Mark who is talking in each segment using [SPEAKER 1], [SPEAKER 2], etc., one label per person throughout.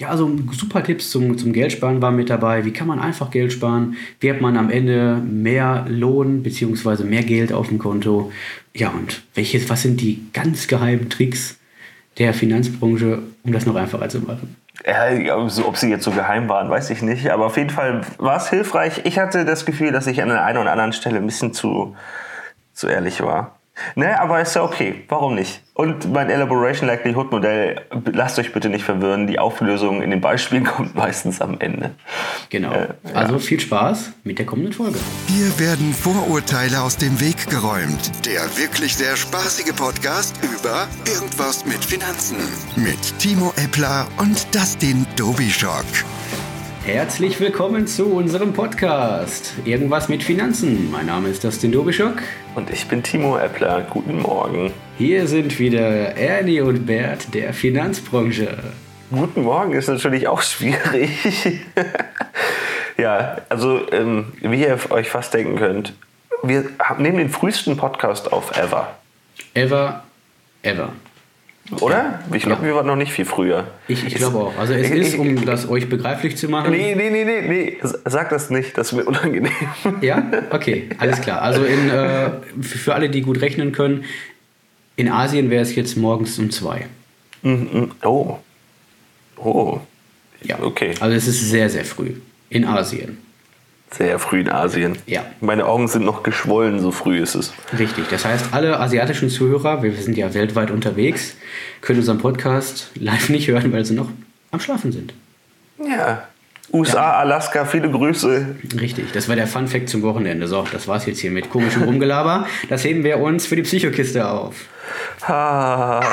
[SPEAKER 1] Ja, also super Tipps zum, zum Geldsparen waren mit dabei. Wie kann man einfach Geld sparen? Wie hat man am Ende mehr Lohn bzw. mehr Geld auf dem Konto? Ja, und welches, was sind die ganz geheimen Tricks der Finanzbranche, um das noch einfacher zu machen?
[SPEAKER 2] Ja, ob sie jetzt so geheim waren, weiß ich nicht. Aber auf jeden Fall war es hilfreich. Ich hatte das Gefühl, dass ich an der einen oder anderen Stelle ein bisschen zu, zu ehrlich war. Ne, aber ist ja okay. Warum nicht? Und mein Elaboration Likelihood Modell, lasst euch bitte nicht verwirren, die Auflösung in den Beispielen kommt meistens am Ende.
[SPEAKER 1] Genau. Äh, ja. Also viel Spaß mit der kommenden Folge.
[SPEAKER 3] Hier werden Vorurteile aus dem Weg geräumt. Der wirklich sehr spaßige Podcast über Irgendwas mit Finanzen. Mit Timo Eppler und Dustin Dobischock.
[SPEAKER 1] Herzlich willkommen zu unserem Podcast. Irgendwas mit Finanzen. Mein Name ist Dustin Dobischock.
[SPEAKER 2] Und ich bin Timo Eppler. Guten Morgen.
[SPEAKER 1] Hier sind wieder Ernie und Bert der Finanzbranche.
[SPEAKER 2] Guten Morgen ist natürlich auch schwierig. ja, also ähm, wie ihr euch fast denken könnt, wir nehmen den frühesten Podcast auf ever.
[SPEAKER 1] Ever, ever.
[SPEAKER 2] Oder? Ich glaube, ja. wir waren noch nicht viel früher.
[SPEAKER 1] Ich, ich glaube auch. Also es ich, ist, um ich, das euch begreiflich zu machen.
[SPEAKER 2] Nee, nee, nee, nee, nee. Sag das nicht, das ist mir unangenehm.
[SPEAKER 1] Ja? Okay, alles klar. Also in, äh, für alle, die gut rechnen können, in Asien wäre es jetzt morgens um zwei.
[SPEAKER 2] Mhm. Oh. Oh.
[SPEAKER 1] Ja. Okay. Also es ist sehr, sehr früh. In Asien.
[SPEAKER 2] Sehr früh in Asien.
[SPEAKER 1] Ja.
[SPEAKER 2] Meine Augen sind noch geschwollen, so früh ist es.
[SPEAKER 1] Richtig. Das heißt, alle asiatischen Zuhörer, wir sind ja weltweit unterwegs, können unseren Podcast live nicht hören, weil sie noch am Schlafen sind.
[SPEAKER 2] Ja. USA, ja. Alaska, viele Grüße.
[SPEAKER 1] Richtig, das war der Fun Fact zum Wochenende. So, das war's jetzt hier mit komischem Rumgelaber. Das heben wir uns für die Psychokiste auf. Kleiner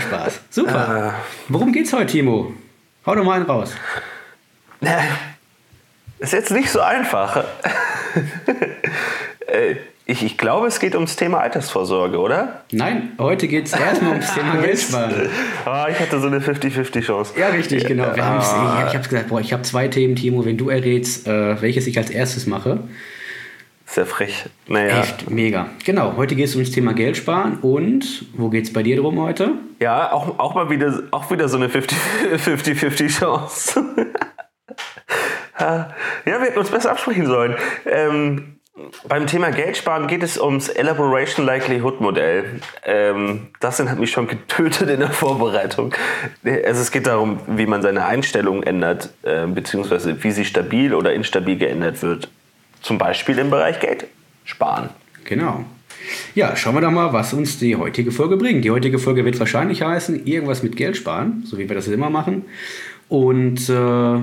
[SPEAKER 1] Spaß. Super. Worum geht's heute, Timo? Hau doch mal einen raus.
[SPEAKER 2] Ist jetzt nicht so einfach. Äh, ich, ich, glaube, es geht ums Thema Altersvorsorge, oder?
[SPEAKER 1] Nein, heute geht es erstmal ums Thema Geldsparen.
[SPEAKER 2] oh, ich hatte so eine 50-50-Chance.
[SPEAKER 1] Ja, richtig, genau. Wir ah. ich habe gesagt, boah, ich habe zwei Themen, Timo, wenn du errätst, äh, welches ich als erstes mache.
[SPEAKER 2] Sehr frech. Naja.
[SPEAKER 1] Echt mega. Genau, heute geht es ums Thema Geldsparen und wo geht es bei dir drum heute?
[SPEAKER 2] Ja, auch, auch mal wieder, auch wieder so eine 50-50-Chance. ja, wir hätten uns besser absprechen sollen. Ähm, beim Thema Geldsparen geht es ums Elaboration Likelihood Modell. Ähm, das hat mich schon getötet in der Vorbereitung. Also es geht darum, wie man seine Einstellung ändert, äh, beziehungsweise wie sie stabil oder instabil geändert wird. Zum Beispiel im Bereich Geld sparen.
[SPEAKER 1] Genau. Ja, schauen wir doch mal, was uns die heutige Folge bringt. Die heutige Folge wird wahrscheinlich heißen, irgendwas mit Geld sparen, so wie wir das immer machen. Und äh,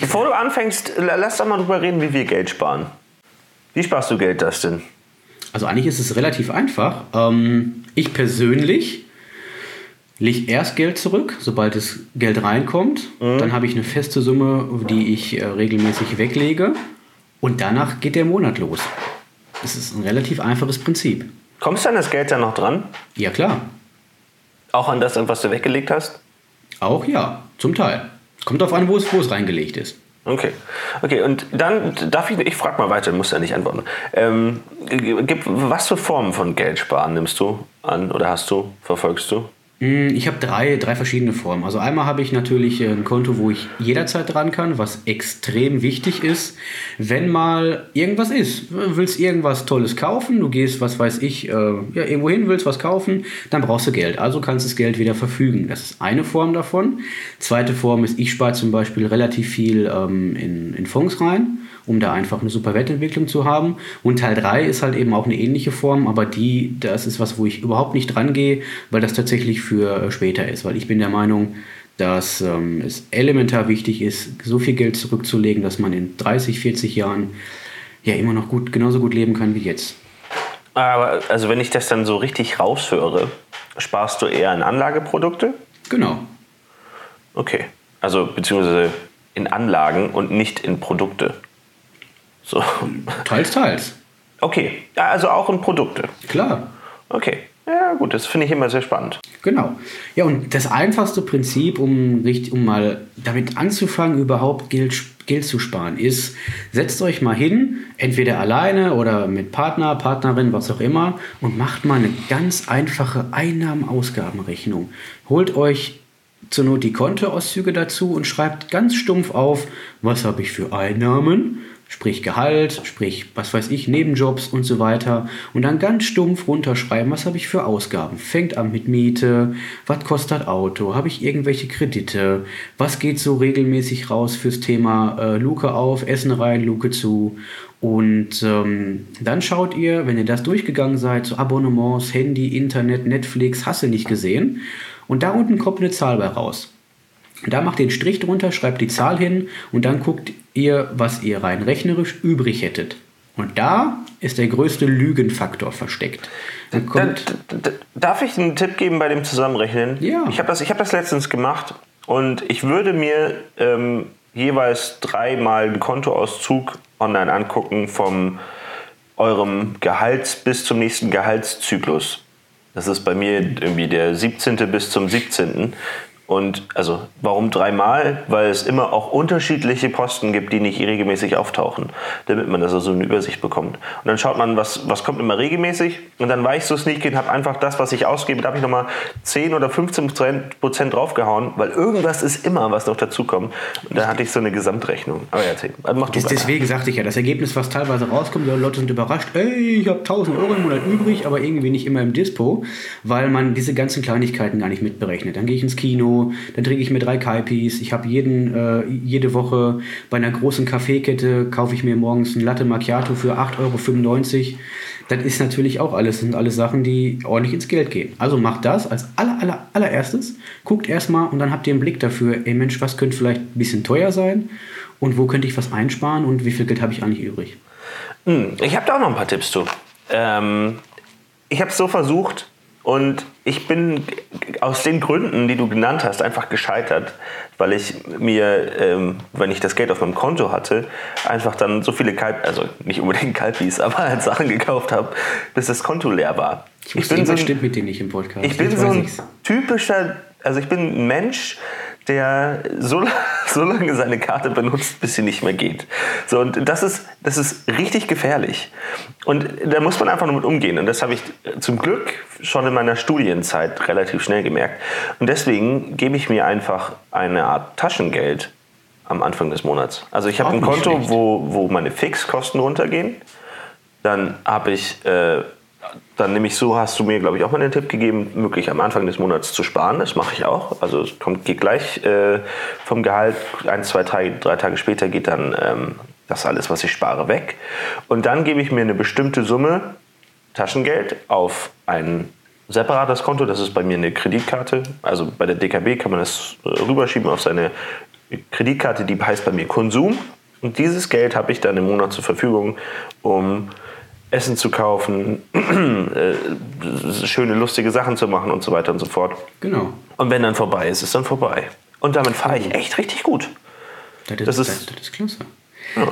[SPEAKER 2] Bevor du anfängst, lass doch mal drüber reden, wie wir Geld sparen. Wie sparst du Geld, das denn?
[SPEAKER 1] Also eigentlich ist es relativ einfach. Ähm, ich persönlich lege erst Geld zurück, sobald das Geld reinkommt. Mhm. Dann habe ich eine feste Summe, die ich äh, regelmäßig weglege. Und danach geht der Monat los. Das ist ein relativ einfaches Prinzip.
[SPEAKER 2] Kommst du an das Geld dann noch dran?
[SPEAKER 1] Ja, klar.
[SPEAKER 2] Auch an das, was du weggelegt hast?
[SPEAKER 1] Auch ja, zum Teil. Kommt darauf an, wo es, wo es reingelegt ist.
[SPEAKER 2] Okay. Okay, und dann darf ich, ich frage mal weiter, muss ja nicht antworten. Ähm, was für Formen von Geldsparen nimmst du an oder hast du, verfolgst du?
[SPEAKER 1] Hm, ich habe drei, drei verschiedene Formen. Also einmal habe ich natürlich ein Konto, wo ich jederzeit dran kann, was extrem wichtig ist. Wenn mal irgendwas ist, willst irgendwas Tolles kaufen, du gehst, was weiß ich, äh, ja, irgendwo hin, willst was kaufen, dann brauchst du Geld. Also kannst du das Geld wieder verfügen. Das ist eine Form davon. Zweite Form ist, ich spare zum Beispiel relativ viel ähm, in, in Fonds rein um da einfach eine super Wertentwicklung zu haben. Und Teil 3 ist halt eben auch eine ähnliche Form, aber die, das ist was, wo ich überhaupt nicht dran gehe, weil das tatsächlich für äh, später ist. Weil ich bin der Meinung, dass ähm, es elementar wichtig ist, so viel Geld zurückzulegen, dass man in 30, 40 Jahren ja immer noch gut, genauso gut leben kann wie jetzt.
[SPEAKER 2] Aber also wenn ich das dann so richtig raushöre, sparst du eher in Anlageprodukte?
[SPEAKER 1] Genau.
[SPEAKER 2] Okay. Also beziehungsweise in Anlagen und nicht in Produkte.
[SPEAKER 1] So. Teils, teils.
[SPEAKER 2] Okay, also auch in Produkte.
[SPEAKER 1] Klar.
[SPEAKER 2] Okay. Ja, gut, das finde ich immer sehr spannend.
[SPEAKER 1] Genau. Ja, und das einfachste Prinzip, um, um mal damit anzufangen, überhaupt Geld, Geld zu sparen, ist, setzt euch mal hin, entweder alleine oder mit Partner, Partnerin, was auch immer, und macht mal eine ganz einfache Einnahmen-Ausgabenrechnung. Holt euch zur Not die Kontoauszüge dazu und schreibt ganz stumpf auf, was habe ich für Einnahmen, sprich Gehalt, sprich was weiß ich, Nebenjobs und so weiter. Und dann ganz stumpf runterschreiben, was habe ich für Ausgaben. Fängt an mit Miete, was kostet Auto, habe ich irgendwelche Kredite, was geht so regelmäßig raus fürs Thema äh, Luke auf, Essen rein, Luke zu. Und ähm, dann schaut ihr, wenn ihr das durchgegangen seid, so Abonnements, Handy, Internet, Netflix, hast du nicht gesehen. Und da unten kommt eine Zahl bei raus. Da macht ihr den Strich drunter, schreibt die Zahl hin und dann guckt ihr, was ihr rein rechnerisch übrig hättet. Und da ist der größte Lügenfaktor versteckt. Dann kommt
[SPEAKER 2] Darf ich einen Tipp geben bei dem Zusammenrechnen?
[SPEAKER 1] Ja.
[SPEAKER 2] Ich habe das, ich hab das letztens gemacht und ich würde mir ähm, jeweils dreimal einen Kontoauszug online angucken vom eurem Gehalts bis zum nächsten Gehaltszyklus. Das ist bei mir irgendwie der 17. bis zum 17. Und also warum dreimal? Weil es immer auch unterschiedliche Posten gibt, die nicht regelmäßig auftauchen, damit man also so eine Übersicht bekommt. Und dann schaut man, was, was kommt immer regelmäßig. Und dann war ich so sneaky und habe einfach das, was ich ausgebe, da habe ich nochmal 10 oder 15 Prozent draufgehauen, weil irgendwas ist immer, was noch dazukommt. Und da hatte ich so eine Gesamtrechnung. Aber erzähl, also mach du
[SPEAKER 1] deswegen sagte ich ja, das Ergebnis, was teilweise rauskommt, Leute sind überrascht, ey, ich habe 1000 Euro im Monat übrig, aber irgendwie nicht immer im Dispo, weil man diese ganzen Kleinigkeiten gar nicht mitberechnet. Dann gehe ich ins Kino, dann trinke ich mir drei Kaipis, ich habe jeden, äh, jede Woche bei einer großen Kaffeekette, kaufe ich mir morgens ein Latte Macchiato für 8,95 Euro. Das ist natürlich auch alles, sind alles Sachen, die ordentlich ins Geld gehen. Also macht das als aller, aller, allererstes, guckt erstmal und dann habt ihr einen Blick dafür, ey Mensch, was könnte vielleicht ein bisschen teuer sein und wo könnte ich was einsparen und wie viel Geld habe ich eigentlich übrig.
[SPEAKER 2] Hm, Ich habe da auch noch ein paar Tipps zu. Ähm, ich habe es so versucht und ich bin aus den Gründen, die du genannt hast, einfach gescheitert, weil ich mir, ähm, wenn ich das Geld auf meinem Konto hatte, einfach dann so viele Kalb, also nicht unbedingt Kalbis, aber halt Sachen gekauft habe, bis das Konto leer war.
[SPEAKER 1] Ich wusste, irgendwas stimmt mit dir nicht im Podcast.
[SPEAKER 2] Ich bin
[SPEAKER 1] Jetzt
[SPEAKER 2] so ein typischer, also ich bin ein Mensch, der so, so lange seine Karte benutzt, bis sie nicht mehr geht. So, und das ist, das ist richtig gefährlich. Und da muss man einfach nur mit umgehen. Und das habe ich zum Glück schon in meiner Studienzeit relativ schnell gemerkt. Und deswegen gebe ich mir einfach eine Art Taschengeld am Anfang des Monats. Also ich habe ein Konto,
[SPEAKER 1] schlecht.
[SPEAKER 2] wo, wo meine Fixkosten runtergehen. Dann habe ich, äh, dann nehme ich so, hast du mir, glaube ich, auch mal den Tipp gegeben, möglich am Anfang des Monats zu sparen. Das mache ich auch. Also es kommt, geht gleich äh, vom Gehalt, ein, zwei, drei, drei Tage später geht dann ähm, das alles, was ich spare, weg. Und dann gebe ich mir eine bestimmte Summe Taschengeld auf ein separates Konto. Das ist bei mir eine Kreditkarte. Also bei der DKB kann man das äh, rüberschieben auf seine Kreditkarte, die heißt bei mir Konsum. Und dieses Geld habe ich dann im Monat zur Verfügung, um Essen zu kaufen, äh, schöne, lustige Sachen zu machen und so weiter und so fort.
[SPEAKER 1] Genau.
[SPEAKER 2] Und wenn dann vorbei ist, ist dann vorbei. Und damit fahre ich echt richtig gut.
[SPEAKER 1] Das ist,
[SPEAKER 2] Das
[SPEAKER 1] das
[SPEAKER 2] ist-
[SPEAKER 1] das, ist klasse.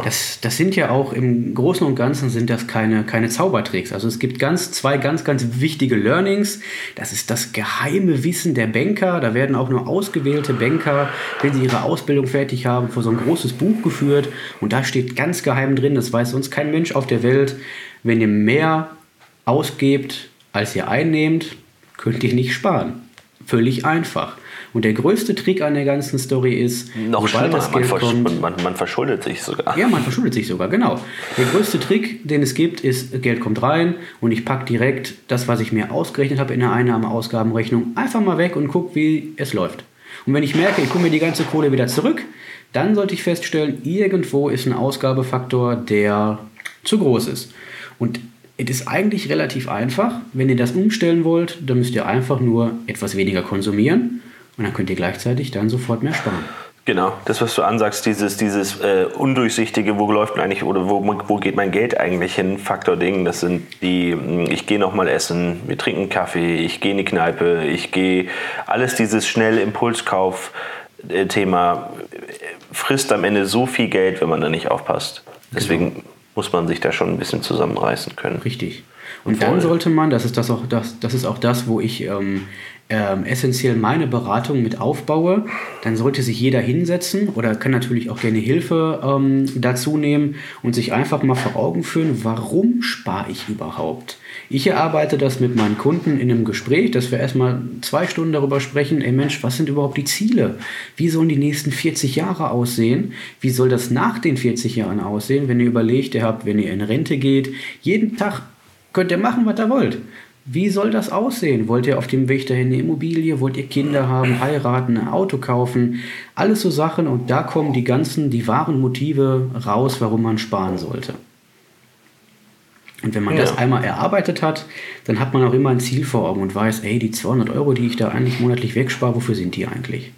[SPEAKER 1] Das, das sind ja auch im Großen und Ganzen sind das keine, keine Zaubertricks. Also es gibt ganz, zwei ganz, ganz wichtige Learnings. Das ist das geheime Wissen der Banker. Da werden auch nur ausgewählte Banker, wenn sie ihre Ausbildung fertig haben, vor so ein großes Buch geführt. Und da steht ganz geheim drin, das weiß sonst kein Mensch auf der Welt, wenn ihr mehr ausgebt, als ihr einnehmt, könnt ihr nicht sparen. Völlig einfach. Und der größte Trick an der ganzen Story ist,
[SPEAKER 2] Noch schlimmer,
[SPEAKER 1] das
[SPEAKER 2] man,
[SPEAKER 1] Geld
[SPEAKER 2] versch
[SPEAKER 1] kommt,
[SPEAKER 2] man, man, man verschuldet sich sogar.
[SPEAKER 1] ja, man verschuldet sich sogar, genau. Der größte Trick, den es gibt, ist, Geld kommt rein und ich packe direkt das, was ich mir ausgerechnet habe in der Einnahme-Ausgabenrechnung, einfach mal weg und gucke, wie es läuft. Und wenn ich merke, ich komme mir die ganze Kohle wieder zurück, dann sollte ich feststellen, irgendwo ist ein Ausgabefaktor, der zu groß ist. Und es ist eigentlich relativ einfach. Wenn ihr das umstellen wollt, dann müsst ihr einfach nur etwas weniger konsumieren und dann könnt ihr gleichzeitig dann sofort mehr sparen.
[SPEAKER 2] Genau, das, was du ansagst, dieses, dieses äh, undurchsichtige, wo läuft denn eigentlich oder wo, wo geht mein Geld eigentlich hin, Faktor-Ding, das sind die, mh, ich gehe nochmal essen, wir trinken Kaffee, ich gehe in die Kneipe, ich gehe, alles dieses schnelle Impulskauf-Thema äh, frisst am Ende so viel Geld, wenn man da nicht aufpasst. Deswegen muss man sich da schon ein bisschen zusammenreißen können.
[SPEAKER 1] Richtig. Und
[SPEAKER 2] Voll.
[SPEAKER 1] dann sollte man, das ist das auch das, das ist auch das, wo ich ähm, ähm, essentiell meine Beratung mit aufbaue, dann sollte sich jeder hinsetzen oder kann natürlich auch gerne Hilfe ähm, dazu nehmen und sich einfach mal vor Augen führen, warum spare ich überhaupt? Ich erarbeite das mit meinen Kunden in einem Gespräch, dass wir erstmal zwei Stunden darüber sprechen, ey Mensch, was sind überhaupt die Ziele? Wie sollen die nächsten 40 Jahre aussehen? Wie soll das nach den 40 Jahren aussehen, wenn ihr überlegt, ihr habt, wenn ihr in Rente geht, jeden Tag könnt ihr machen, was ihr wollt. Wie soll das aussehen? Wollt ihr auf dem Weg dahin eine Immobilie? Wollt ihr Kinder haben, heiraten, ein Auto kaufen? Alles so Sachen und da kommen die ganzen, die wahren Motive raus, warum man sparen sollte. Und wenn man ja. das einmal erarbeitet hat, dann hat man auch immer ein Ziel vor Augen und weiß, ey, die 200 Euro, die ich da eigentlich monatlich wegspare, wofür sind die eigentlich?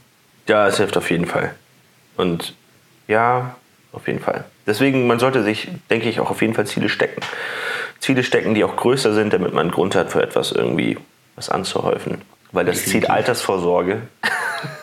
[SPEAKER 2] Ja, es hilft auf jeden Fall. Und ja, auf jeden Fall. Deswegen, man sollte sich, denke ich, auch auf jeden Fall Ziele stecken. Ziele stecken, die auch größer sind, damit man einen Grund hat, für etwas irgendwie was anzuhäufen. Weil das zieht Altersvorsorge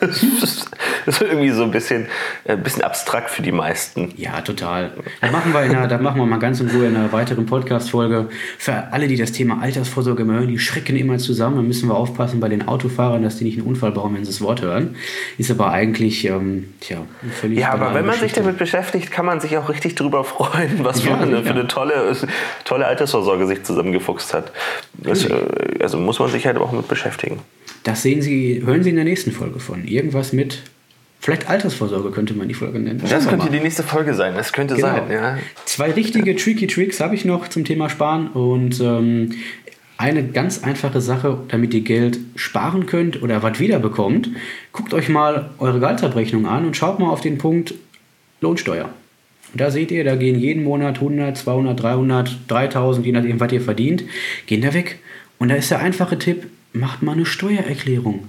[SPEAKER 2] das ist irgendwie so ein bisschen, ein äh, bisschen abstrakt für die meisten.
[SPEAKER 1] Ja, total. Da machen wir, einer, da machen wir mal ganz in Ruhe in einer weiteren Podcast-Folge. Für alle, die das Thema Altersvorsorge immer hören, die schrecken immer zusammen. Da müssen wir aufpassen bei den Autofahrern, dass die nicht einen Unfall bauen, wenn sie das Wort hören. Ist aber eigentlich, ähm, tja,
[SPEAKER 2] völlig. Ja, aber wenn man Geschichte. sich damit beschäftigt, kann man sich auch richtig drüber freuen, was ja, man ja. für eine tolle, tolle Altersvorsorge sich zusammengefuchst hat. Das, äh, also muss man sich halt auch mit beschäftigen.
[SPEAKER 1] Das sehen Sie, hören Sie in der nächsten Folge von. Irgendwas mit Vielleicht Altersvorsorge könnte man die Folge nennen.
[SPEAKER 2] Das könnte die nächste Folge sein. Das könnte genau. sein, ja.
[SPEAKER 1] Zwei richtige tricky Tricks habe ich noch zum Thema Sparen und ähm, eine ganz einfache Sache, damit ihr Geld sparen könnt oder was wiederbekommt. Guckt euch mal eure Gehaltsabrechnung an und schaut mal auf den Punkt Lohnsteuer. da seht ihr, da gehen jeden Monat 100, 200, 300, 3000, je nachdem, was ihr verdient, gehen da weg. Und da ist der einfache Tipp, macht mal eine Steuererklärung.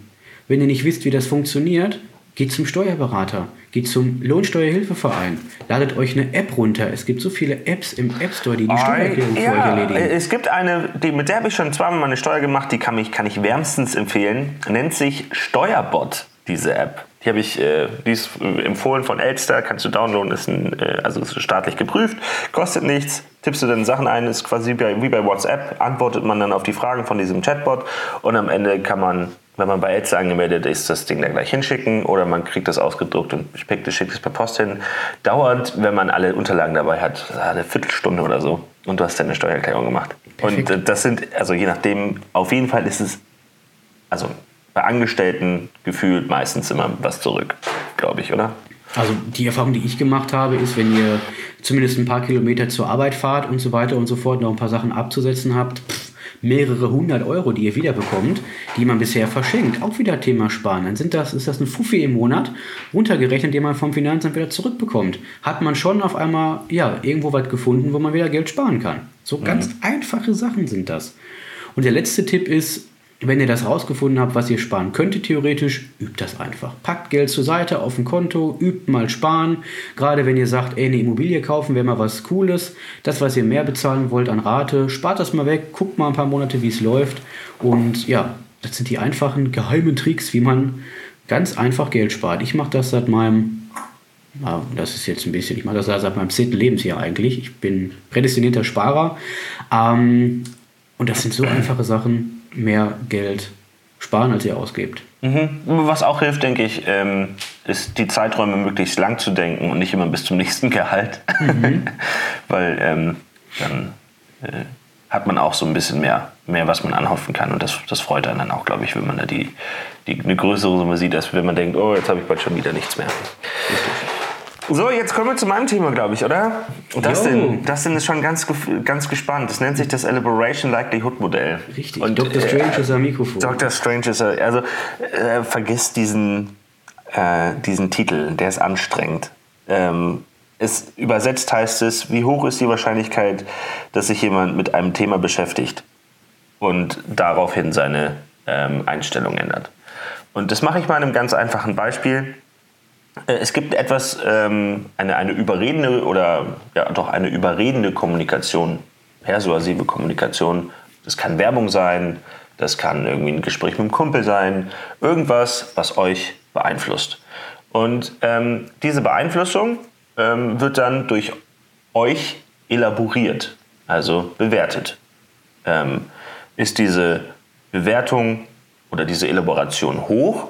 [SPEAKER 1] Wenn ihr nicht wisst, wie das funktioniert, geht zum Steuerberater, geht zum Lohnsteuerhilfeverein, ladet euch eine App runter. Es gibt so viele Apps im App Store, die die Steuererklärung
[SPEAKER 2] ja, für euch erledigen. Es gibt eine, die, mit der habe ich schon zweimal meine Steuer gemacht, die kann, mich, kann ich wärmstens empfehlen. Nennt sich Steuerbot, diese App. Die habe ich, äh, die ist empfohlen von Elster, kannst du downloaden, ist ein, äh, also ist staatlich geprüft, kostet nichts, tippst du dann Sachen ein, ist quasi wie bei WhatsApp, antwortet man dann auf die Fragen von diesem Chatbot und am Ende kann man, wenn man bei Elster angemeldet ist, das Ding dann gleich hinschicken oder man kriegt das ausgedruckt und schickt es per Post hin. Dauert, wenn man alle Unterlagen dabei hat, eine Viertelstunde oder so und du hast deine Steuererklärung gemacht. Perfekt. Und das sind, also je nachdem, auf jeden Fall ist es, also bei Angestellten gefühlt meistens immer was zurück, glaube ich, oder?
[SPEAKER 1] Also die Erfahrung, die ich gemacht habe, ist, wenn ihr zumindest ein paar Kilometer zur Arbeit fahrt und so weiter und so fort, noch ein paar Sachen abzusetzen habt, pff, mehrere hundert Euro, die ihr wiederbekommt, die man bisher verschenkt. Auch wieder Thema Sparen. Dann sind das, ist das ein Fuffi im Monat, runtergerechnet, den man vom Finanzamt wieder zurückbekommt. Hat man schon auf einmal, ja, irgendwo was gefunden, wo man wieder Geld sparen kann. So ganz mhm. einfache Sachen sind das. Und der letzte Tipp ist, wenn ihr das rausgefunden habt, was ihr sparen könntet, theoretisch, übt das einfach. Packt Geld zur Seite auf ein Konto, übt mal sparen. Gerade wenn ihr sagt, ey, eine Immobilie kaufen wäre mal was Cooles. Das, was ihr mehr bezahlen wollt an Rate, spart das mal weg, guckt mal ein paar Monate, wie es läuft. Und ja, das sind die einfachen, geheimen Tricks, wie man ganz einfach Geld spart. Ich mache das seit meinem das ist jetzt ein bisschen, ich mache das seit meinem zehnten Lebensjahr eigentlich. Ich bin prädestinierter Sparer. Ähm, und das sind so einfache Sachen, mehr Geld sparen, als ihr ausgebt.
[SPEAKER 2] Mhm. Was auch hilft, denke ich, ähm, ist die Zeiträume möglichst lang zu denken und nicht immer bis zum nächsten Gehalt. Mhm. Weil ähm, dann äh, hat man auch so ein bisschen mehr, mehr, was man anhoffen kann. Und das, das freut einen dann auch, glaube ich, wenn man da die, die, eine größere Summe sieht, als wenn man denkt, oh, jetzt habe ich bald schon wieder nichts mehr. Richtig. So, jetzt kommen wir zu meinem Thema, glaube ich, oder? Dustin, Dustin ist schon ganz, ganz gespannt. Das nennt sich das Elaboration Likelihood Modell.
[SPEAKER 1] Richtig. Und Dr. Strange äh, ist am Mikrofon.
[SPEAKER 2] Dr. Strange ist er. Also äh, vergiss diesen, äh, diesen Titel, der ist anstrengend. Ähm, es, übersetzt heißt es, wie hoch ist die Wahrscheinlichkeit, dass sich jemand mit einem Thema beschäftigt und daraufhin seine ähm, Einstellung ändert. Und das mache ich mal in einem ganz einfachen Beispiel. Äh, es gibt etwas, ähm, eine, eine überredende oder ja doch eine überredende Kommunikation, persuasive Kommunikation. Das kann Werbung sein, das kann irgendwie ein Gespräch mit einem Kumpel sein, irgendwas, was euch beeinflusst. Und ähm, diese Beeinflussung ähm, wird dann durch euch elaboriert, also bewertet. Ähm, ist diese Bewertung oder diese Elaboration hoch,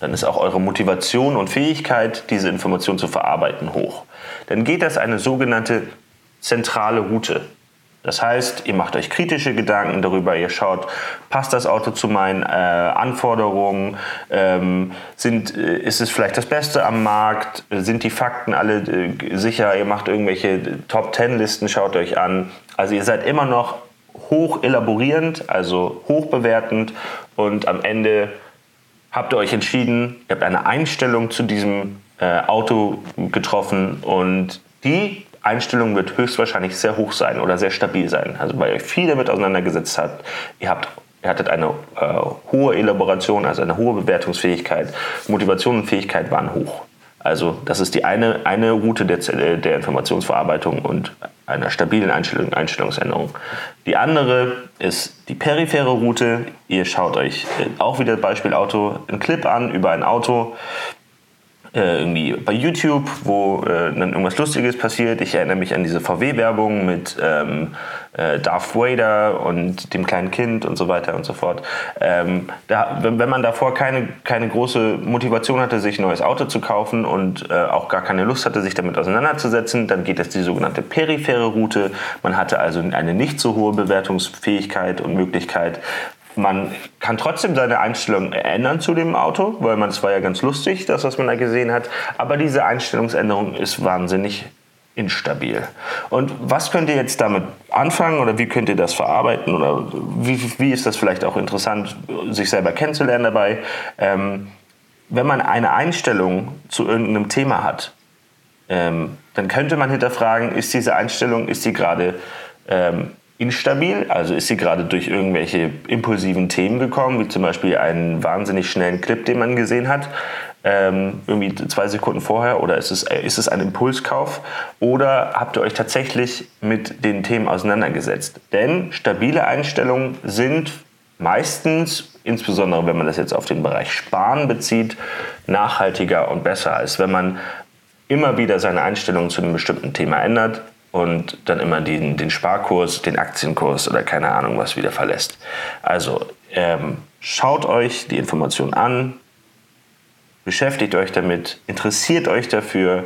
[SPEAKER 2] dann ist auch eure Motivation und Fähigkeit, diese Information zu verarbeiten, hoch. Dann geht das eine sogenannte zentrale Route. Das heißt, ihr macht euch kritische Gedanken darüber, ihr schaut, passt das Auto zu meinen äh, Anforderungen, ähm, sind, äh, ist es vielleicht das Beste am Markt, sind die Fakten alle äh, sicher, ihr macht irgendwelche Top-10-Listen, schaut euch an. Also ihr seid immer noch hoch elaborierend, also hoch bewertend und am Ende habt ihr euch entschieden, ihr habt eine Einstellung zu diesem äh, Auto getroffen und die Einstellung wird höchstwahrscheinlich sehr hoch sein oder sehr stabil sein. Also weil ihr viel damit auseinandergesetzt habt, ihr habt ihr hattet eine äh, hohe Elaboration, also eine hohe Bewertungsfähigkeit, Motivation und Fähigkeit waren hoch. Also das ist die eine, eine Route der, der Informationsverarbeitung und einer stabilen Einstellung, Einstellungsänderung. Die andere ist die periphere Route. Ihr schaut euch äh, auch wieder Beispiel Auto, einen Clip an über ein Auto, äh, irgendwie bei YouTube, wo äh, dann irgendwas Lustiges passiert. Ich erinnere mich an diese VW-Werbung mit ähm, äh, Darth Vader und dem kleinen Kind und so weiter und so fort. Ähm, da, wenn, wenn, man davor keine, keine große Motivation hatte, sich ein neues Auto zu kaufen und äh, auch gar keine Lust hatte, sich damit auseinanderzusetzen, dann geht es die sogenannte periphere Route. Man hatte also eine nicht so hohe Bewertungsfähigkeit und Möglichkeit, man kann trotzdem seine Einstellung ändern zu dem Auto, weil man es war ja ganz lustig, das, was man da gesehen hat. Aber diese Einstellungsänderung ist wahnsinnig instabil. Und was könnt ihr jetzt damit anfangen oder wie könnt ihr das verarbeiten oder wie, wie ist das vielleicht auch interessant, sich selber kennenzulernen dabei? Ähm, wenn man eine Einstellung zu irgendeinem Thema hat, ähm, dann könnte man hinterfragen, ist diese Einstellung, ist sie gerade ähm, instabil? Also ist sie gerade durch irgendwelche impulsiven Themen gekommen, wie zum Beispiel einen wahnsinnig schnellen Clip, den man gesehen hat, ähm, irgendwie zwei Sekunden vorher, oder ist es, äh, ist es ein Impulskauf? Oder habt ihr euch tatsächlich mit den Themen auseinandergesetzt? Denn stabile Einstellungen sind meistens, insbesondere wenn man das jetzt auf den Bereich Sparen bezieht, nachhaltiger und besser, als wenn man immer wieder seine Einstellung zu einem bestimmten Thema ändert, und dann immer den, den Sparkurs, den Aktienkurs oder keine Ahnung was wieder verlässt. Also ähm, schaut euch die Information an, beschäftigt euch damit, interessiert euch dafür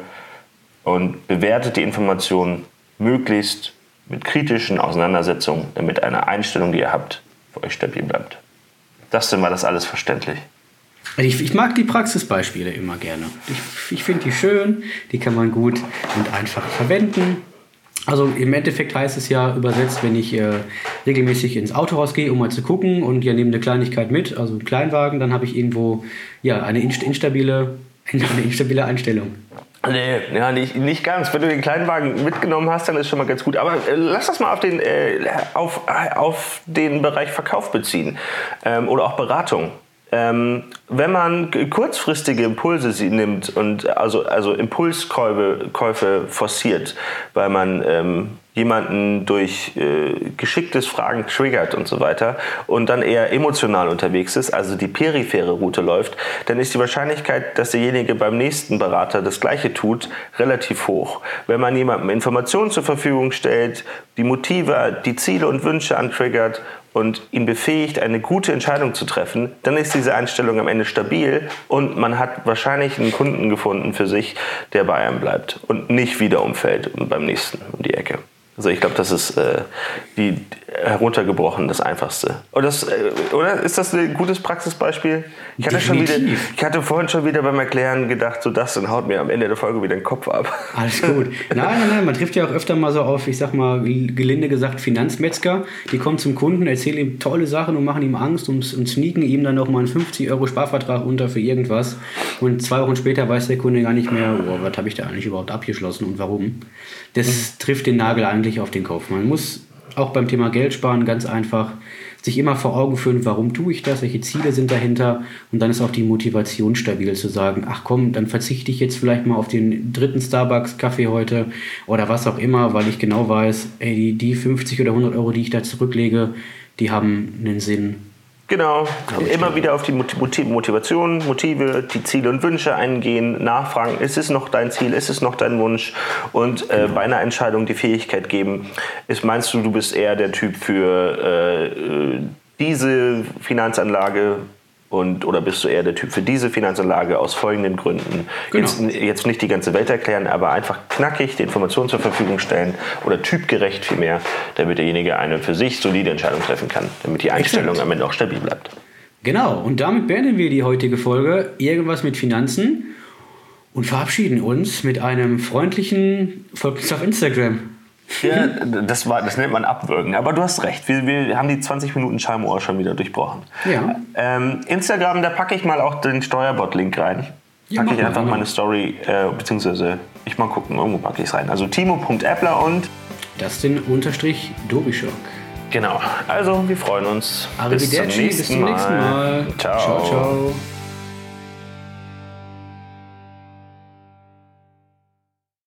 [SPEAKER 2] und bewertet die Information möglichst mit kritischen Auseinandersetzungen, damit eine Einstellung, die ihr habt, für euch stabil bleibt. Das denn war das alles verständlich.
[SPEAKER 1] Also ich, ich, mag die Praxisbeispiele immer gerne. Ich, ich finde die schön, die kann man gut und einfach verwenden. Also im Endeffekt heißt es ja übersetzt, wenn ich äh, regelmäßig ins Autohaus gehe, um mal zu gucken und ja nehme eine Kleinigkeit mit, also einen Kleinwagen, dann habe ich irgendwo ja, eine instabile, eine instabile Einstellung.
[SPEAKER 2] Nee, ja, nicht, nicht ganz. Wenn du den Kleinwagen mitgenommen hast, dann ist schon mal ganz gut. Aber äh, lass das mal auf den, äh, auf, auf den Bereich Verkauf beziehen ähm, oder auch Beratung. Ähm, wenn man kurzfristige Impulse nimmt und also, also Impulskäufe Käufe forciert, weil man ähm, jemanden durch äh, geschicktes Fragen triggert und so weiter und dann eher emotional unterwegs ist, also die periphere Route läuft, dann ist die Wahrscheinlichkeit, dass derjenige beim nächsten Berater das Gleiche tut, relativ hoch. Wenn man jemandem Informationen zur Verfügung stellt, die Motive, die Ziele und Wünsche antriggert und ihn befähigt, eine gute Entscheidung zu treffen, dann ist diese Einstellung am Ende stabil und man hat wahrscheinlich einen Kunden gefunden für sich, der bei einem bleibt und nicht wieder umfällt beim nächsten um die Ecke. Also ich glaube, das ist äh, die heruntergebrochen das Einfachste. Oder, das, äh, oder ist das ein gutes Praxisbeispiel? Ich hatte, schon wieder, ich hatte vorhin schon wieder beim Erklären gedacht, so das und haut mir am Ende der Folge wieder den Kopf ab.
[SPEAKER 1] Alles gut. Nein, nein, nein, man trifft ja auch öfter mal so auf, ich sag mal, gelinde gesagt, Finanzmetzger. Die kommen zum Kunden, erzählen ihm tolle Sachen und machen ihm Angst und, und sneaken ihm dann nochmal einen 50 Euro Sparvertrag unter für irgendwas. Und zwei Wochen später weiß der Kunde gar nicht mehr, oh, was habe ich da eigentlich überhaupt abgeschlossen und warum. Das mhm. trifft den Nagel eigentlich auf den Kopf. Man muss auch beim Thema Geld sparen ganz einfach. Sich immer vor Augen führen, warum tue ich das, welche Ziele sind dahinter. Und dann ist auch die Motivation stabil zu sagen, ach komm, dann verzichte ich jetzt vielleicht mal auf den dritten Starbucks-Kaffee heute oder was auch immer, weil ich genau weiß, ey, die, die 50 oder 100 Euro, die ich da zurücklege, die haben einen Sinn
[SPEAKER 2] Genau, immer wieder auf die Motivation, Motive, die Ziele und Wünsche eingehen, nachfragen, ist es noch dein Ziel, ist es noch dein Wunsch? Und äh, genau. bei einer Entscheidung die Fähigkeit geben, ist, meinst du, du bist eher der Typ für äh, diese Finanzanlage Und, oder bist du eher der Typ für diese Finanzanlage aus folgenden Gründen?
[SPEAKER 1] Genau.
[SPEAKER 2] Jetzt, jetzt nicht die ganze Welt erklären, aber einfach knackig die Informationen zur Verfügung stellen oder typgerecht vielmehr, damit derjenige eine für sich solide Entscheidung treffen kann, damit die Einstellung
[SPEAKER 1] Exakt.
[SPEAKER 2] am Ende auch stabil bleibt.
[SPEAKER 1] Genau, und damit beenden wir die heutige Folge Irgendwas mit Finanzen und verabschieden uns mit einem freundlichen Folgt uns auf Instagram.
[SPEAKER 2] Ja, das, war, das nennt man Abwürgen. Aber du hast recht, wir, wir haben die 20 Minuten Scheimuhr schon wieder durchbrochen.
[SPEAKER 1] Ja.
[SPEAKER 2] Ähm, Instagram, da packe ich mal auch den Steuerbot-Link rein.
[SPEAKER 1] Ja,
[SPEAKER 2] Packe ich
[SPEAKER 1] mal,
[SPEAKER 2] einfach
[SPEAKER 1] mal.
[SPEAKER 2] meine Story, äh, beziehungsweise ich mal gucken, irgendwo packe ich es rein. Also timo.appler und
[SPEAKER 1] Dustin unterstrich Dobischock.
[SPEAKER 2] genau. Also wir freuen uns.
[SPEAKER 1] Arrivederci, bis zum nächsten Mal.
[SPEAKER 2] Ciao.
[SPEAKER 1] ciao. ciao.